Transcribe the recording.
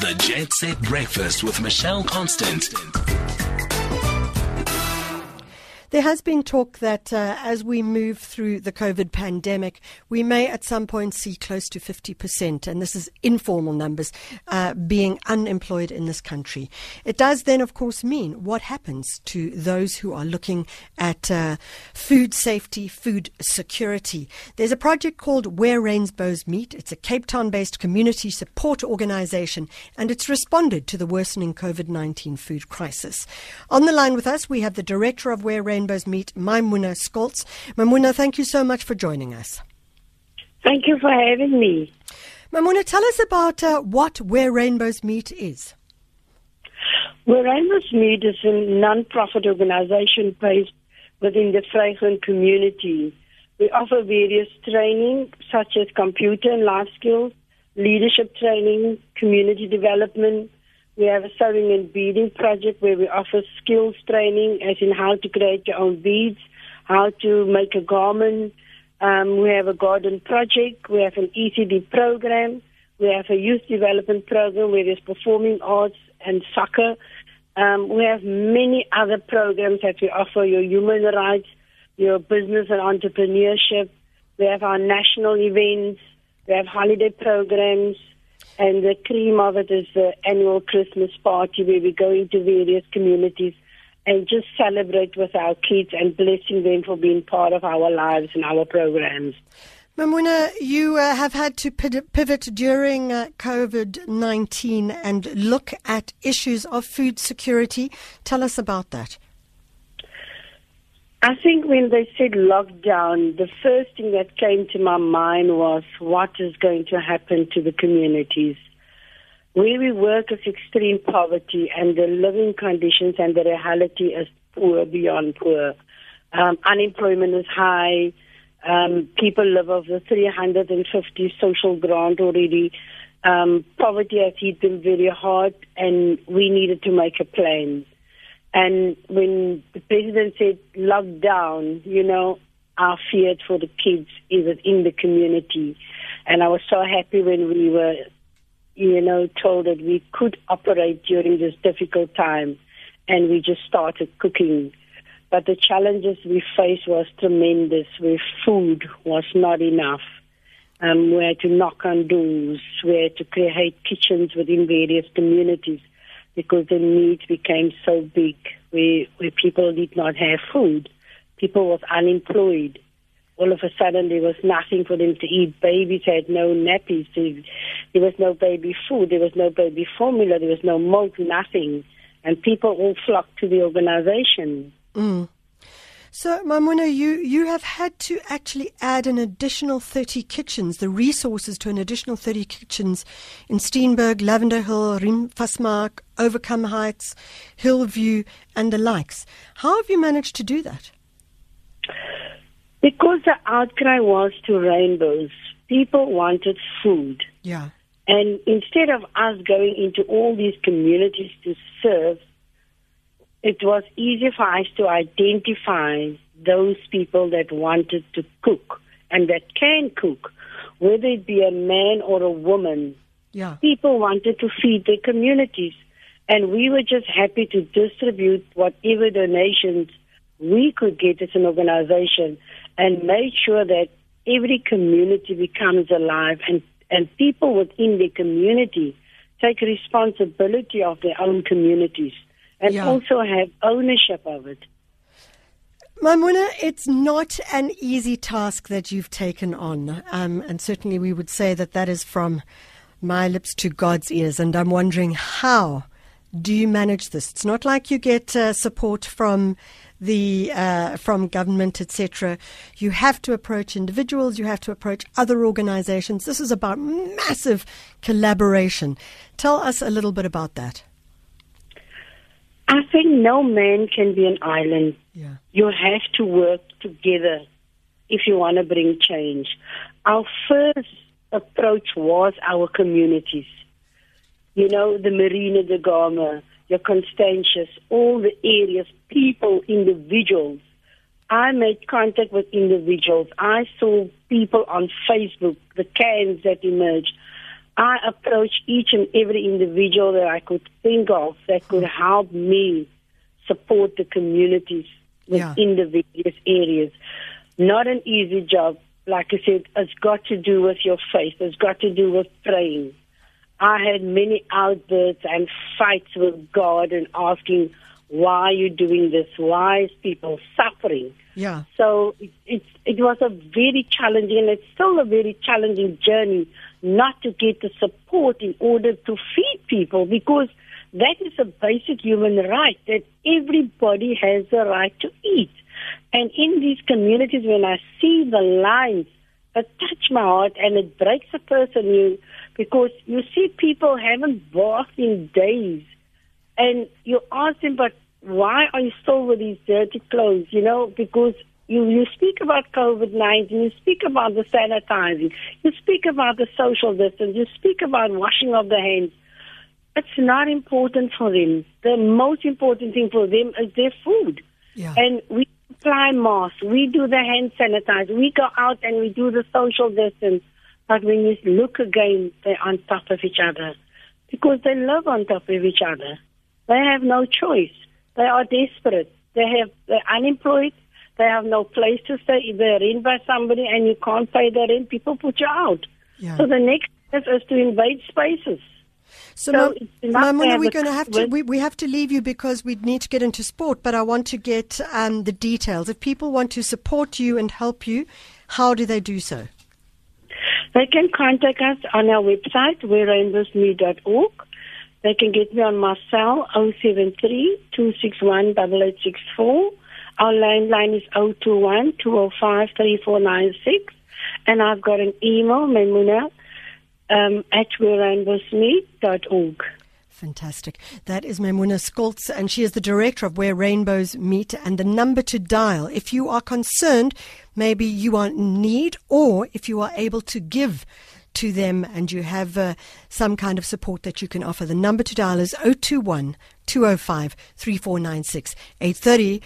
The Jet Set Breakfast with Michelle Constant. There has been talk that uh, as we move through the COVID pandemic, we may at some point see close to 50%, and this is informal numbers, uh, being unemployed in this country. It does then, of course, mean what happens to those who are looking at uh, food safety, food security. There's a project called Where Rainbows Meet. It's a Cape Town based community support organization, and it's responded to the worsening COVID 19 food crisis. On the line with us, we have the director of Where Rainbows Rainbows Meet, Mymoena Scholtz. Mymoena, thank you so much for joining us. Thank you for having me. Mymoena, tell us about uh, what Where Rainbows Meet is. Where Rainbows Meet is a non-profit organization based within the Vrygrond community. We offer various training such as computer and life skills, leadership training, community development, we have a sewing and beading project where we offer skills training, as in how to create your own beads, how to make a garment. Um, we have a garden project. We have an ECD program. We have a youth development program where there's performing arts and soccer. Um, we have many other programs that we offer your human rights, your business and entrepreneurship. We have our national events. We have holiday programs. And the cream of it is the annual Christmas party where we go into various communities and just celebrate with our kids and blessing them for being part of our lives and our programs. Mymoena, you uh, have had to pivot during uh, COVID 19 and look at issues of food security. Tell us about that. I think when they said lockdown, the first thing that came to my mind was what is going to happen to the communities. Where we work is extreme poverty, and the living conditions and the reality is poor beyond poor. Um, unemployment is high. Um, people live off the 350 social grant already. Um, poverty has hit them very hard, and we needed to make a plan. And when the president said lockdown, you know, I feared for the kids even in the community. And I was so happy when we were, you know, told that we could operate during this difficult time. And we just started cooking. But the challenges we faced was tremendous, where food was not enough. Um, we had to knock on doors, we had to create kitchens within various communities because the needs became so big where, where people did not have food. People was unemployed. All of a sudden there was nothing for them to eat. Babies had no nappies. There was no baby food. There was no baby formula. There was no milk, nothing. And people all flocked to the organization. Mm. So, Mymoena, you, you have had to actually add an additional 30 kitchens, the resources to an additional 30 kitchens in Steenberg, Lavender Hill, Riemvasmaak, Overcome Heights, Hillview, and the likes. How have you managed to do that? Because the outcry was to rainbows, people wanted food. Yeah. And instead of us going into all these communities to serve, it was easy for us to identify those people that wanted to cook and that can cook, whether it be a man or a woman. Yeah. People wanted to feed their communities. And we were just happy to distribute whatever donations we could get as an organization and make sure that every community becomes alive and, and people within the community take responsibility of their own communities and yeah. also have ownership of it. Mymoena, it's not an easy task that you've taken on. Um, and certainly we would say that that is from my lips to God's ears. And I'm wondering how do you manage this? It's not like you get uh, support from the uh, from government, etc. You have to approach individuals. You have to approach other organizations. This is about massive collaboration. Tell us a little bit about that. I think no man can be an island. Yeah. You have to work together if you want to bring change. Our first approach was our communities. You know, the Marina da Gama, the Constantius, all the areas, people, individuals. I made contact with individuals. I saw people on Facebook, the CANs that emerged. I approached each and every individual that I could think of that could help me support the communities within yeah. the various areas. Not an easy job. Like I said, it's got to do with your faith. It's got to do with praying. I had many outbursts and fights with God and asking, why are you doing this? Why is people suffering? Yeah. So it, it, it was a very challenging, and it's still a very challenging journey not to get the support in order to feed people because that is a basic human right that everybody has the right to eat. And in these communities, when I see the lines, it touch my heart and it breaks a person you because you see people haven't bathed in days and you ask them, but why are you still with these dirty clothes? You know, because you, you speak about COVID 19, you speak about the sanitizing, you speak about the social distance, you speak about washing of the hands. It's not important for them. The most important thing for them is their food. Yeah. And we apply masks, we do the hand sanitizer, we go out and we do the social distance. But when you look again, they're on top of each other because they live on top of each other. They have no choice. They are desperate. They have they're unemployed. They have no place to stay. They're in by somebody, and you can't pay their rent. People put you out. Yeah. So the next step is to invade spaces. So, so Mymoena, we're going to have to we, we have to leave you because we need to get into sport. But I want to get um, the details. If people want to support you and help you, how do they do so? They can contact us on our website, whererainbowsmeet.org. They can get me on my cell 073 261 8864. Our landline is 021 205 3496. And I've got an email, Mymoena, um, at whererainbowsmeet.org. Fantastic. That is Mymoena Scholtz, and she is the director of Where Rainbows Meet. And the number to dial, if you are concerned, maybe you are in need, or if you are able to give to them and you have uh, some kind of support that you can offer. The number to dial is 021 205 3496 830.